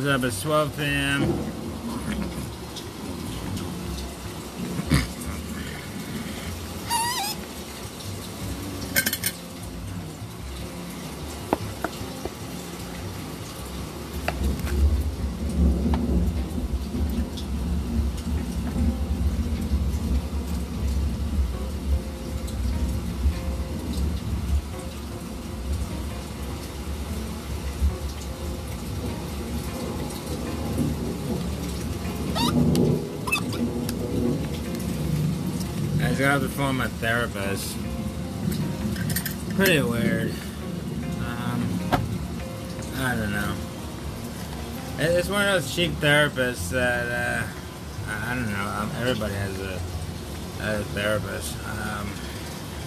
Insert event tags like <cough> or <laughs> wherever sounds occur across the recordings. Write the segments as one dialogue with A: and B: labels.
A: Was up at 12 p.m. off the phone my therapist. Pretty weird. Um, I don't know. It's one of those cheap therapists that uh, I I don't know. Um, everybody has a, a therapist. Um,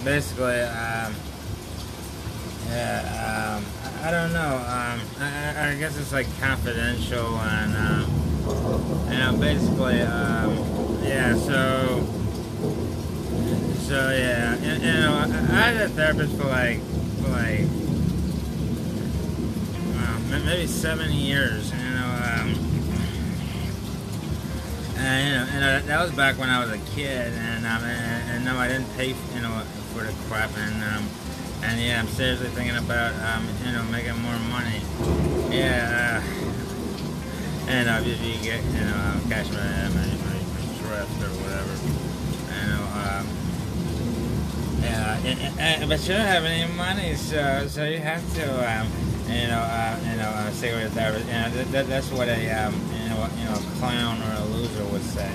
A: basically, um, yeah. Um, I, I don't know. Um, I, I- I guess it's like confidential and um, you know, basically, um, yeah. So. So yeah, you, know, I, I had a therapist for like, for like, maybe seven years. You know, um, and you know, and uh, that was back when I was a kid, and um, and, and no, I didn't pay, you know, for the crap, and um, and yeah, I'm seriously thinking about, um, you know, making more money. Yeah, uh, and uh, if you get, you know, uh, cash my my, my, my or whatever, you know. Um, yeah, but you don't have any money, so so you have to, um, you know, uh, you know, uh, therapist. You know, that, that, that's what a, um, you know, you know, clown or a loser would say.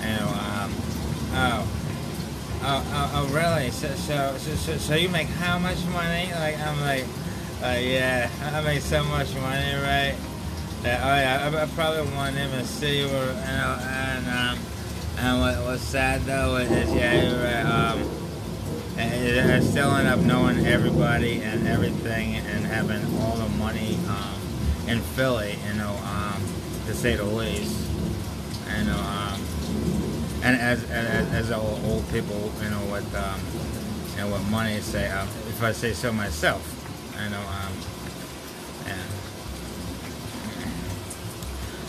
A: You know, um, oh, oh, oh, oh, really? So, so, so, so, you make how much money? Like, I'm like, uh, yeah, I make so much money, right? That, oh yeah, I, I probably want him to see or, you know, and um, and what, what's sad though is, yeah, right. Um, and I still end up knowing everybody and everything and having all the money um, in Philly, you know, um, to say the least. You know, um, and as, as as old, old people, you know, with um, you know, money say, um, if I say so myself, you know, um, yeah.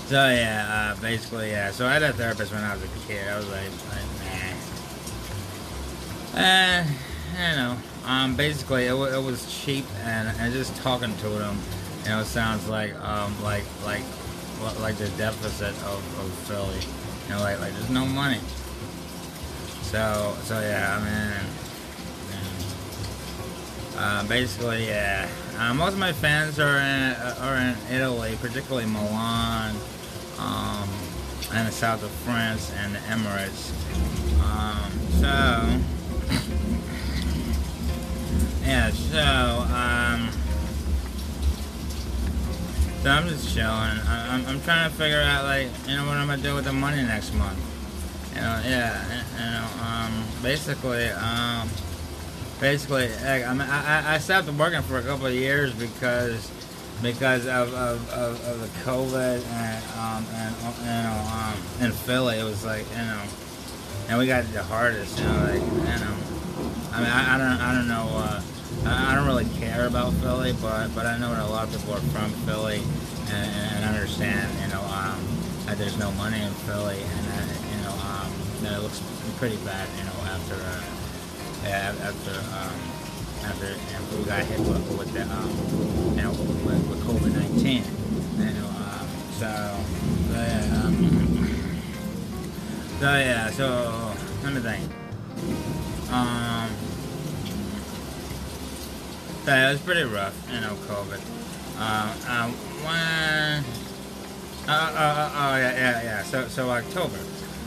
A: So yeah, uh, basically yeah. So I had a therapist when I was a kid. I was like, like. Uh, you know, um, basically it, it was cheap, and, and just talking to them, you know, sounds like um, like like like the deficit of, of Philly, you know, like like there's no money. So so yeah, I mean. Uh, basically yeah. Uh, most of my fans are in are in Italy, particularly Milan, um, and the south of France and the Emirates. Um, so. Yeah, so, um, so I'm just chilling. I- I'm, I'm trying to figure out, like, you know, what I'm gonna do with the money next month. You know, yeah, you know, um, basically, um, basically, like, I, mean, I- I stopped working for a couple of years because, because of, of, of, of the COVID and, um, and, you know, um, in Philly, it was like, you know, and we got the hardest, you know, like, you know, I mean, I, I don't, I don't know, uh, I don't really care about Philly, but, but I know that a lot of people are from Philly and, and understand, you know, um, that there's no money in Philly and that, you know, um, that it looks pretty bad, you know, after, uh, after, um, after, after we got hit with, with the, um, you know, with, with COVID-19, you know, um, so, so, yeah, um, so yeah, so let me think. Um, so yeah, it was pretty rough, you know, COVID. Um, um, when, uh, uh, uh, oh yeah, yeah, yeah. So, so October,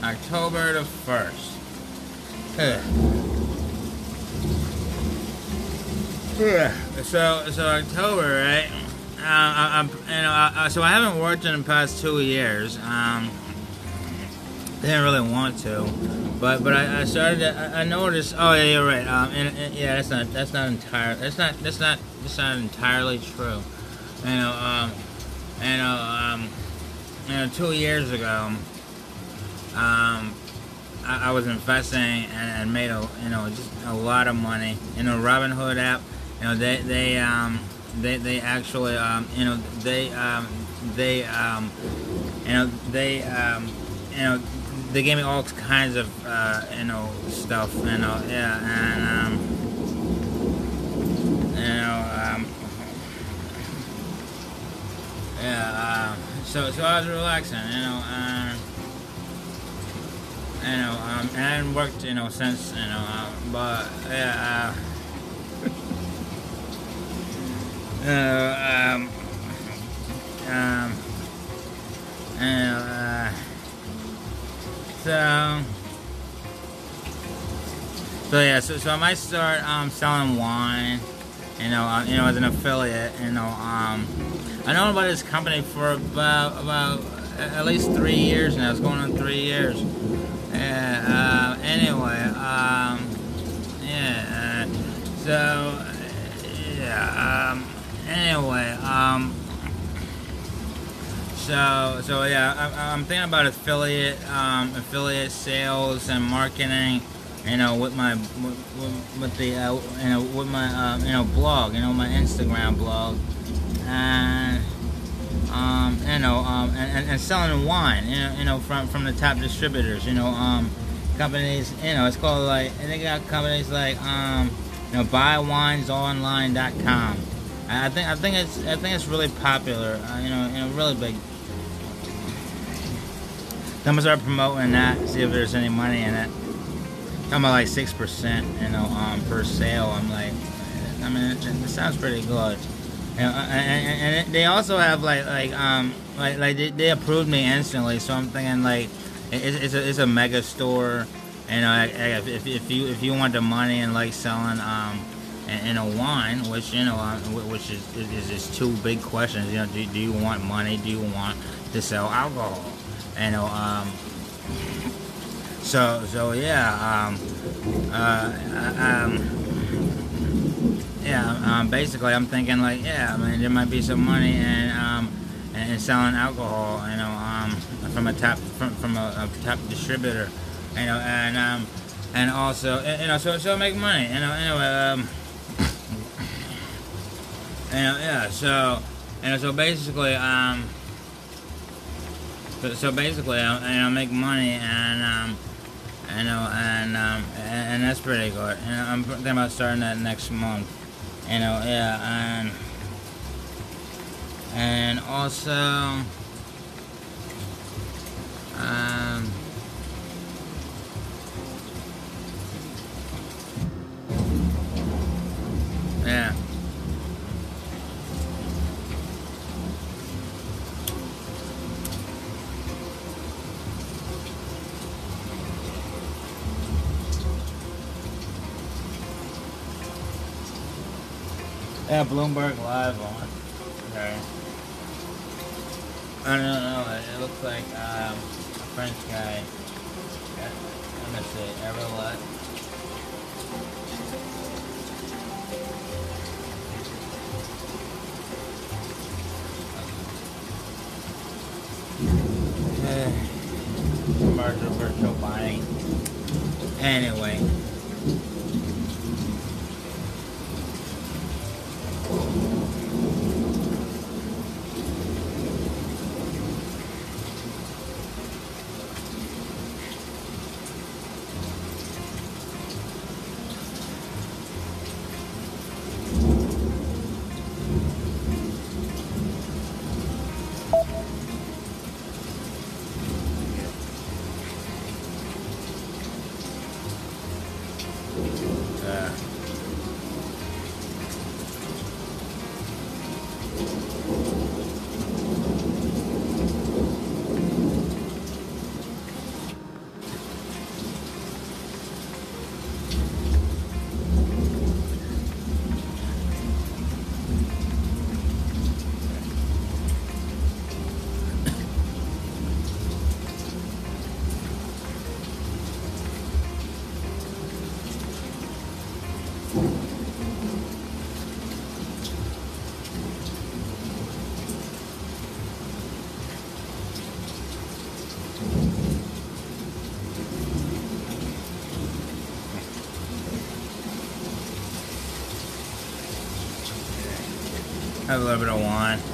A: October the first. So, so October, right? Uh, I, I'm, you know, uh, so I haven't worked in the past two years. Um, didn't really want to, but but I, I started. To, I, I noticed. Oh yeah, you're right. Um, and, and yeah, that's not that's not entire. That's not that's not that's not entirely true. You know, um, you know, um, you know, two years ago, um, I, I was investing and, and made a you know just a lot of money. You know, Robinhood app. You know, they they um they they actually um, you know they um, they um, you know they um, you know they gave me all kinds of uh, you know stuff you know yeah and um, you know um, yeah uh, so so I was relaxing you know uh, you know um, and I hadn't worked you know since you know uh, but yeah. Uh, <laughs> uh, um, um, and, uh, so, so yeah, so, so I might start um, selling wine, you know, uh, you know, as an affiliate, you know, um, I know about this company for about about at least three years now. It's going on three years. Uh, anyway, um, yeah. Uh, so, yeah. Um, anyway, um, so so yeah, I, am thinking about affiliate um, affiliate sales and marketing. You know, with my with, with the uh, you know with my uh, you know blog, you know my Instagram blog, and um, you know um, and, and, selling wine. You know, you know from from the top distributors. You know, um, companies. You know, it's called like and they got companies like um, you know buywinesonline.com I think I think it's I think it's really popular. Uh, you know, you know, really big. I'm gonna start promoting that. See if there's any money in it. I'm at like six percent, you know, um, per sale. I'm like, I mean, it, it sounds pretty good. You know, and, and, and they also have like like um like like they, they approved me instantly. So I'm thinking like it's, it's a it's a mega store. You know, if, if you if you want the money and like selling um and, a wine, which you know, uh, which is, is just two big questions. You know, do, do you want money? Do you want to sell alcohol? You know, um, so so yeah, um, uh, um, yeah. Um, basically, I'm thinking like, yeah, I mean, there might be some money and um, in selling alcohol. You know, um, from a top from, from a, a top distributor. You know, and um, and also you know, so so make money. You know, anyway. Um, and yeah, so and so basically, um, so, basically, I, you know, make money and um, you know, and um, and, and that's pretty good. And I'm thinking about starting that next month. You know, yeah, and and also, um. Yeah. Yeah, Bloomberg Live on. Okay. I don't know. It looks like um, a French guy. Let me see. Everlet. Commercial virtual buying. Anyway. A little bit of wine.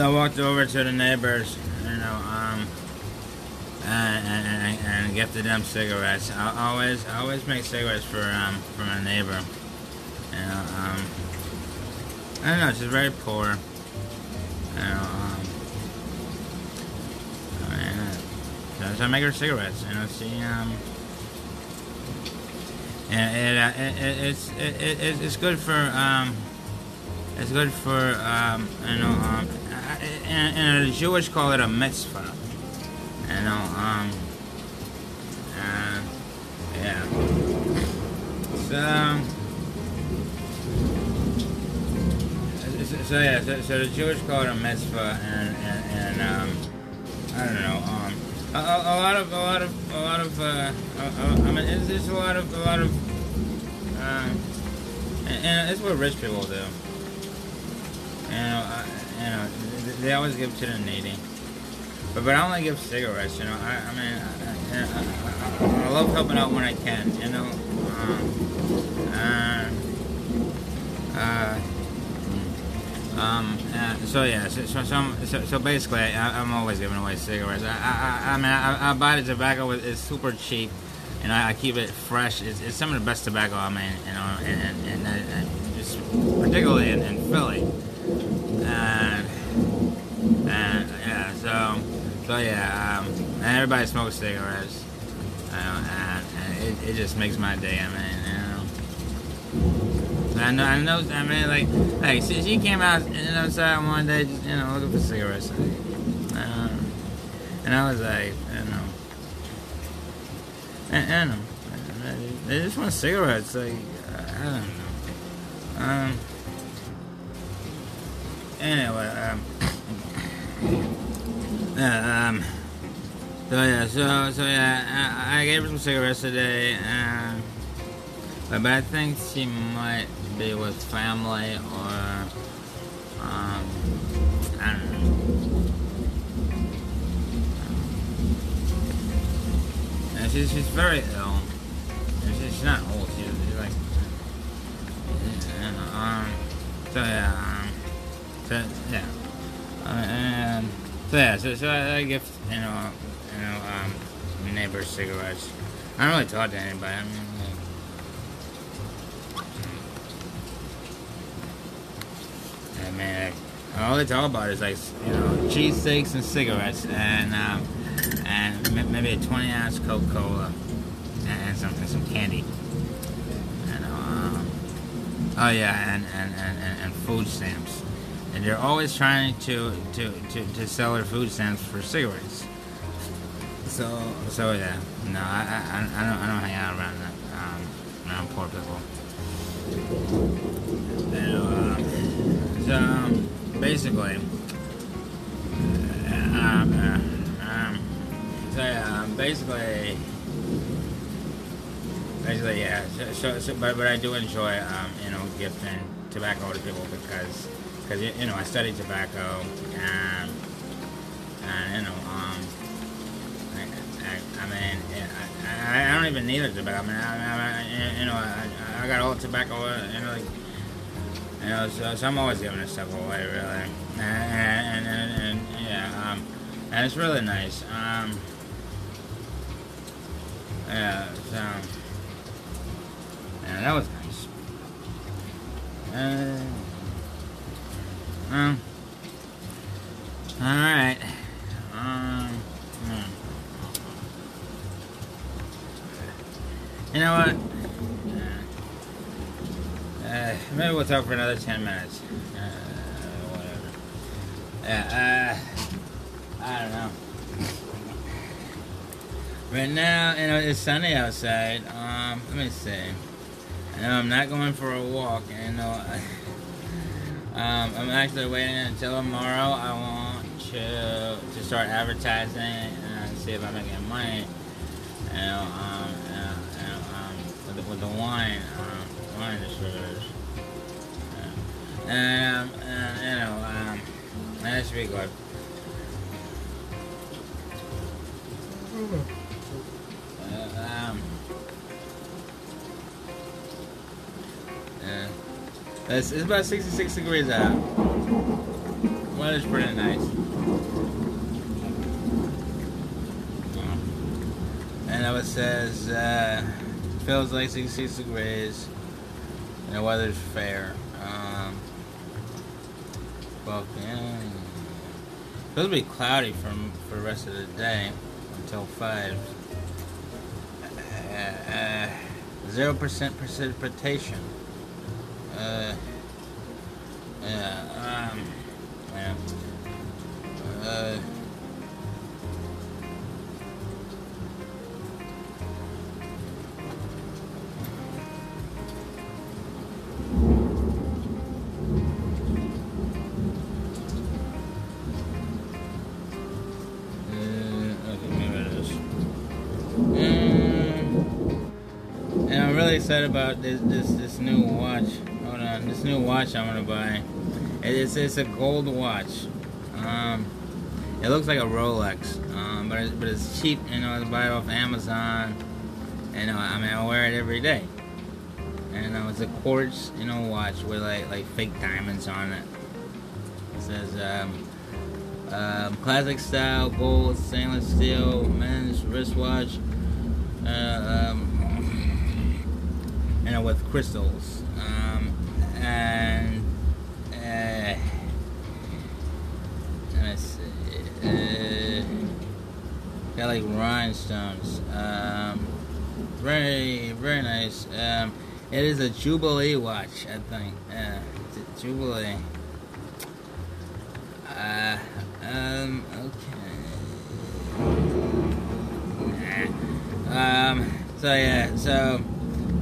A: So I walked over to the neighbors, you know, um, and, and, and, gifted them cigarettes. I always, I always make cigarettes for um, for my neighbor. You know, um, I don't know, she's very poor. You know, um, I mean, so, so I make her cigarettes. You know, she um. And it, uh, it, it, it's it, it, it's good for um, it's good for um, you know um, and, and the Jewish call it a mitzvah. You know um, uh, yeah. So. So, so yeah, so, so the Jewish call it a mitzvah, and and, and um, I don't know, um, a, a, a lot of a lot of a lot of uh, uh, I mean, it's, it's a lot of a lot of, um, and, and it's what rich people do. You know, I, you know, they always give to the needy. But but I only give cigarettes. You know, I, I mean, I, I, I, love helping out when I can. You know, um, uh, um, uh, so yeah, so so, so, so, basically, I, I'm always giving away cigarettes. I, I, I mean, I, I buy the tobacco; it's super cheap, and I, I keep it fresh. It's, it's some of the best tobacco I mean, you know, and and, and, and particularly in, in Philly. And, and yeah, so so yeah, um, and everybody smokes cigarettes, and, and it, it just makes my day. I mean, you know. I know, I know, I mean, like, like, she, she came out and outside one day, just, you know, looking for cigarettes. Um, and I was like, you know, and, and they just want cigarettes. Like, I don't know. Um, anyway, um, yeah, um, so yeah, so, so yeah, I, I gave her some cigarettes today, um, but, I think she might be with family or um, I don't know. She's, she's very ill. She's, she's not old. She's, she's like, um, so yeah, um, yeah, uh, and so yeah, so, so I, I gift you know, you know, um, neighbors cigarettes. I don't really talk to anybody. I mean, like, I mean, like, all they talk about is like you know cheesesteaks and cigarettes and um, and maybe a 20 ounce Coca Cola and some and some candy. Know, um, oh yeah, and, and, and, and, and food stamps. And they're always trying to, to, to, to sell their food stamps for cigarettes. So so yeah, no, I I, I don't I don't hang out around that um, around poor people. Know, um, so um, basically, uh, um, uh, um, so yeah, um, basically, basically yeah. So, so, so but but I do enjoy um, you know gifting tobacco to people because because you know I study tobacco and and you know um. I, I, I mean, I, I, don't even need a tobacco. I mean, I, I, you know, I, I got all the tobacco, uh, you know, like, you know, so, so I'm always giving this stuff away, really. And, and, and, and yeah, um, and it's really nice. Um, yeah, so, yeah, that was nice. Uh, um, all right. Um, hmm. You know what? Uh, uh, maybe we'll talk for another 10 minutes. Uh, whatever. Yeah, uh, I don't know. Right now, you know, it's sunny outside. Um, let me see. I know I'm not going for a walk. You know, I, um, I'm actually waiting until tomorrow. I want to to start advertising and see if I'm making money. You know, um, um, with the, with the wine, um, wine distributors. And, um, and, you know, should be good. Uh, um, yeah. It's, it's about 66 degrees out. Weather's pretty nice. And it says, uh, feels like 66 degrees. And the weather's fair. Um, well, yeah. Be cloudy from for the rest of the day until five. Uh, Zero percent precipitation. Uh, yeah. Um. Yeah. Uh. Uh, excited about this this this new watch. This new watch I'm gonna buy. It's it's a gold watch. Um, it looks like a Rolex, um, but it, but it's cheap. You know, I buy it off Amazon. And uh, I mean, I wear it every day. And uh, it's a quartz, you know, watch with like like fake diamonds on it. It says um, um, classic style gold stainless steel men's wristwatch. Uh, um, and with crystals. And uh, let's see. Uh, got like rhinestones. Um, very, very nice. Um, it is a Jubilee watch, I think. A Jubilee. Uh, um, okay. Um, so yeah, so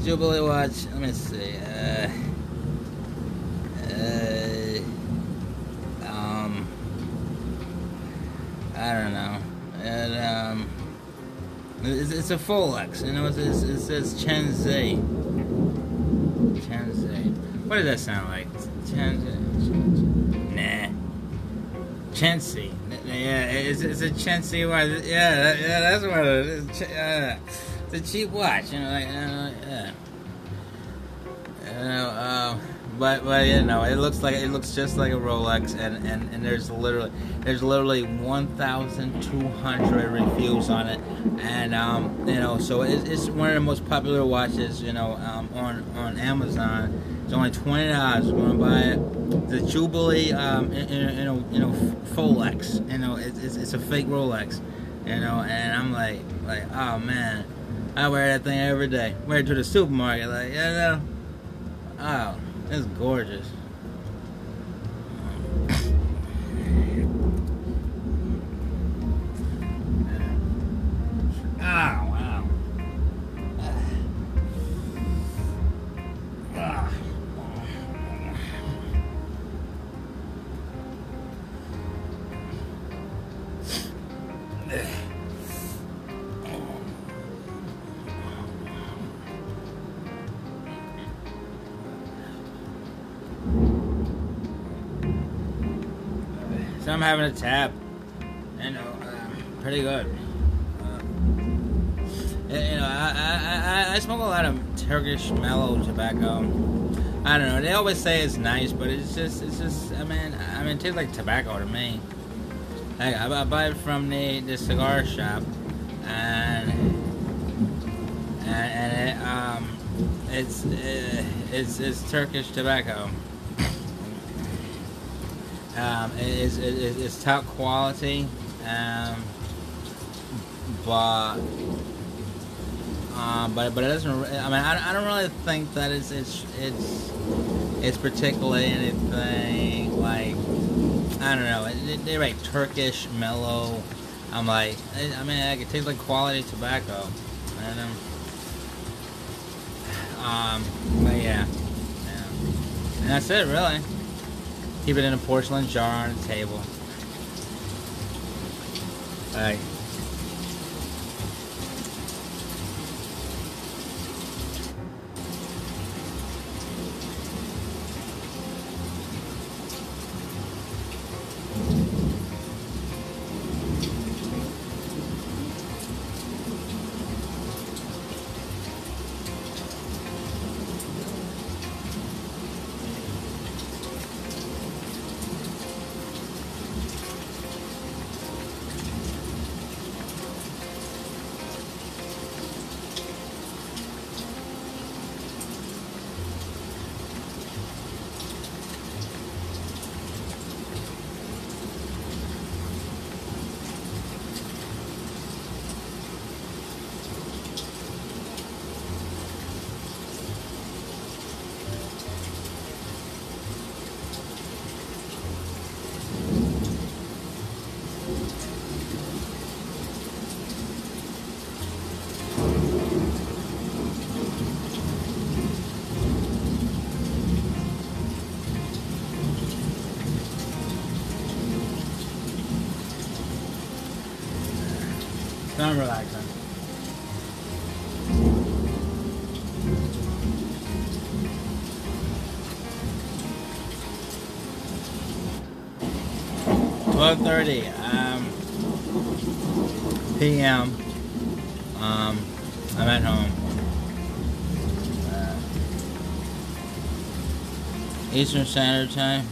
A: Jubilee watch. Let me see. Uh, uh, um, I don't know. It, um, it's, it's a Folex. You know, it says Chen Zi. Chen Zi. What does that sound like? Chen Zi. Nah. Chensey. Yeah, it's, it's a Chensey watch. Yeah, yeah, that's what it is. Uh, it's a cheap watch, you know, like, uh, yeah. You know, um, but but you know, it looks like it looks just like a Rolex, and and, and there's literally there's literally 1,200 reviews on it, and um, you know, so it's, it's one of the most popular watches, you know, um, on on Amazon. It's only twenty dollars. We're gonna buy it. The Jubilee, um, you you know, you know, Folex. You know, it's, it's it's a fake Rolex. You know, and I'm like, like, oh man, I wear that thing every day. Wear it to the supermarket, like, you know. Oh, it's gorgeous. Oh, <coughs> So I'm having a tap. Know, uh, pretty good. Uh, you know, I, I, I, smoke a lot of Turkish mellow tobacco. I don't know. They always say it's nice, but it's just, it's just. I mean, I mean, it tastes like tobacco to me. I, I buy it from the, the cigar shop, and and, and it, um, it's uh, it's it's Turkish tobacco. Um, it is, it is it's top quality, um, but um, but but it doesn't. I mean, I, I don't really think that it's it's it's it's particularly anything like I don't know. They, write Turkish mellow. I'm like, I I mean, like, it tastes like quality tobacco, and um, um, but yeah, yeah, and that's it really. Keep it in a porcelain jar on the table. Alright. I'm relaxing. Twelve thirty um, p.m. Um, I'm at home. Uh, Eastern Standard Time.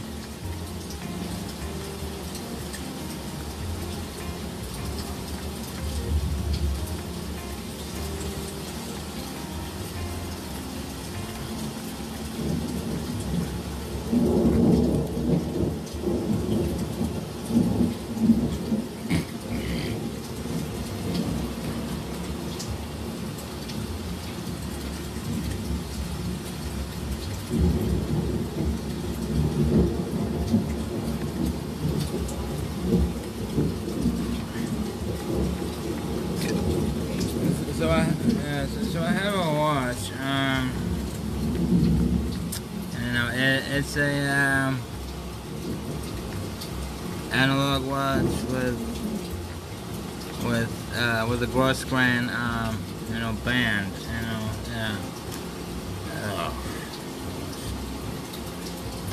A: So I, uh, so, so I have a watch. Um, you know, it, it's a um, analog watch with with uh, with a grosgrain, um, you know, band. You know, yeah. Uh,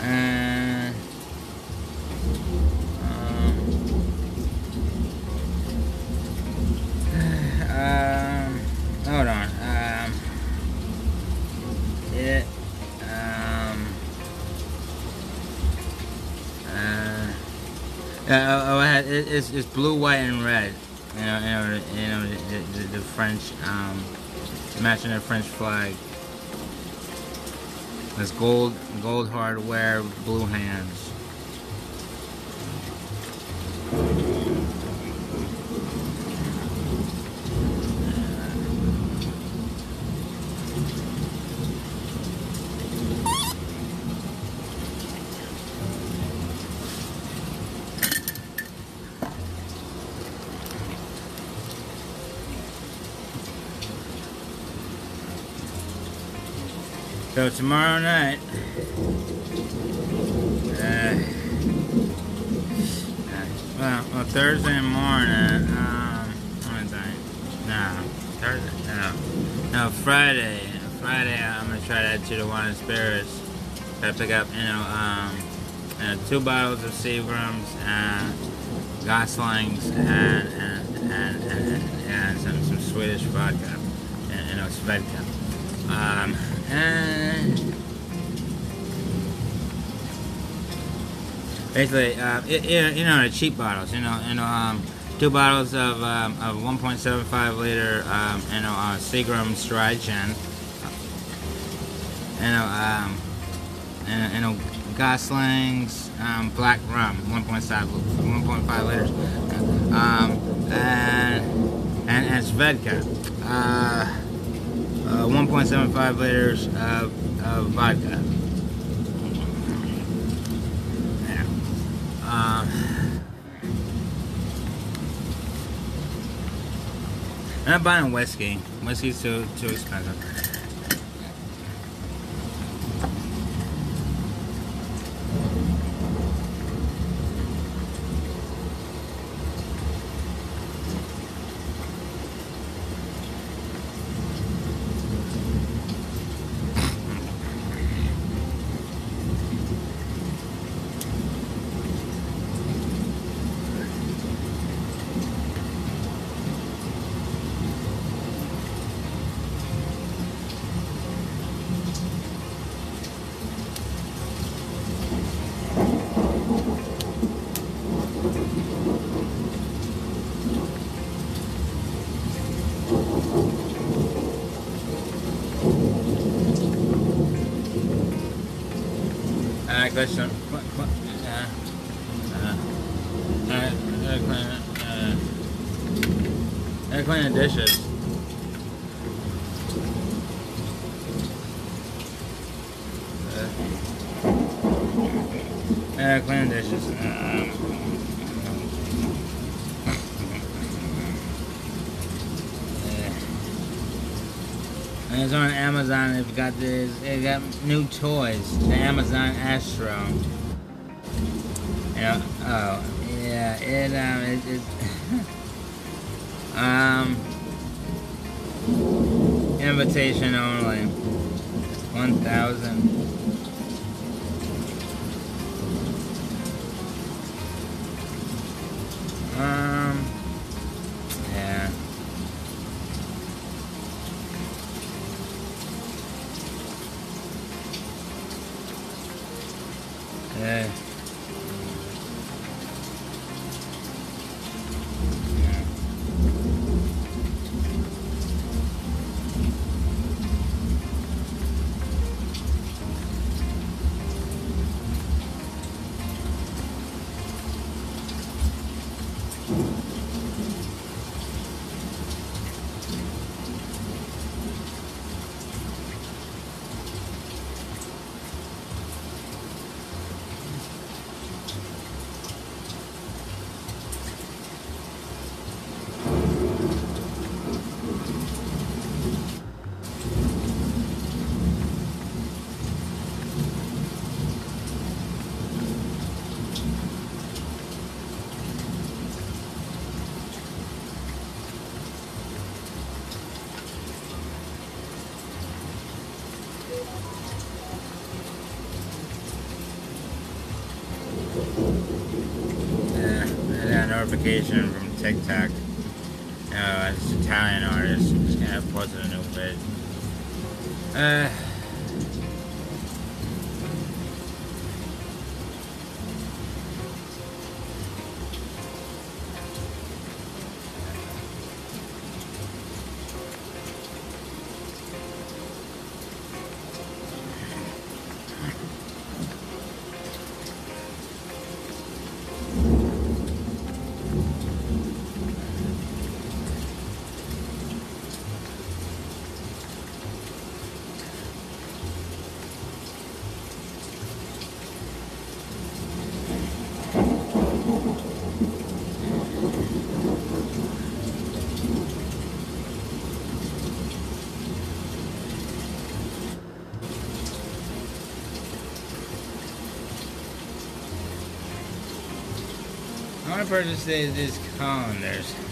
A: and um, hold on. Um, it um. Uh, yeah, oh, it's, it's blue, white, and red. You know, you know, you know the, the, the French, um, matching the French flag. It's gold, gold hardware, blue hands. So tomorrow night, uh, well, well, Thursday morning, um? No, Thursday, no, no, Friday, Friday, I'm gonna try that to the wine and spirits. To pick up, you know, um, uh, two bottles of Seagrams, uh, Goslings, and and and, and, and some, some Swedish vodka, and, you know, Svedka. Um, and basically, uh, it, you know, the cheap bottles. You know, you know, um, two bottles of um, of 1.75 liter, um, you know, uh, Seagram's Dry Gin. You know, um, and, you know, Gosling's um, black rum, 1.5 1.5 liters, um, and and, and Svedka. Uh, uh, 1.75 liters of, of vodka. Uh, I'm not buying whiskey. Whiskey's too too expensive. Uh, question. Qu- qu- uh, uh, uh, uh, clean, uh, uh, clean the dishes. Uh, uh, clean the dishes. Um, And it's on Amazon. They've got this. They got new toys. The Amazon Astro. Yeah. oh yeah, it um, it, it <laughs> Um, invitation only. 1,000. Um, notification from I want to purchase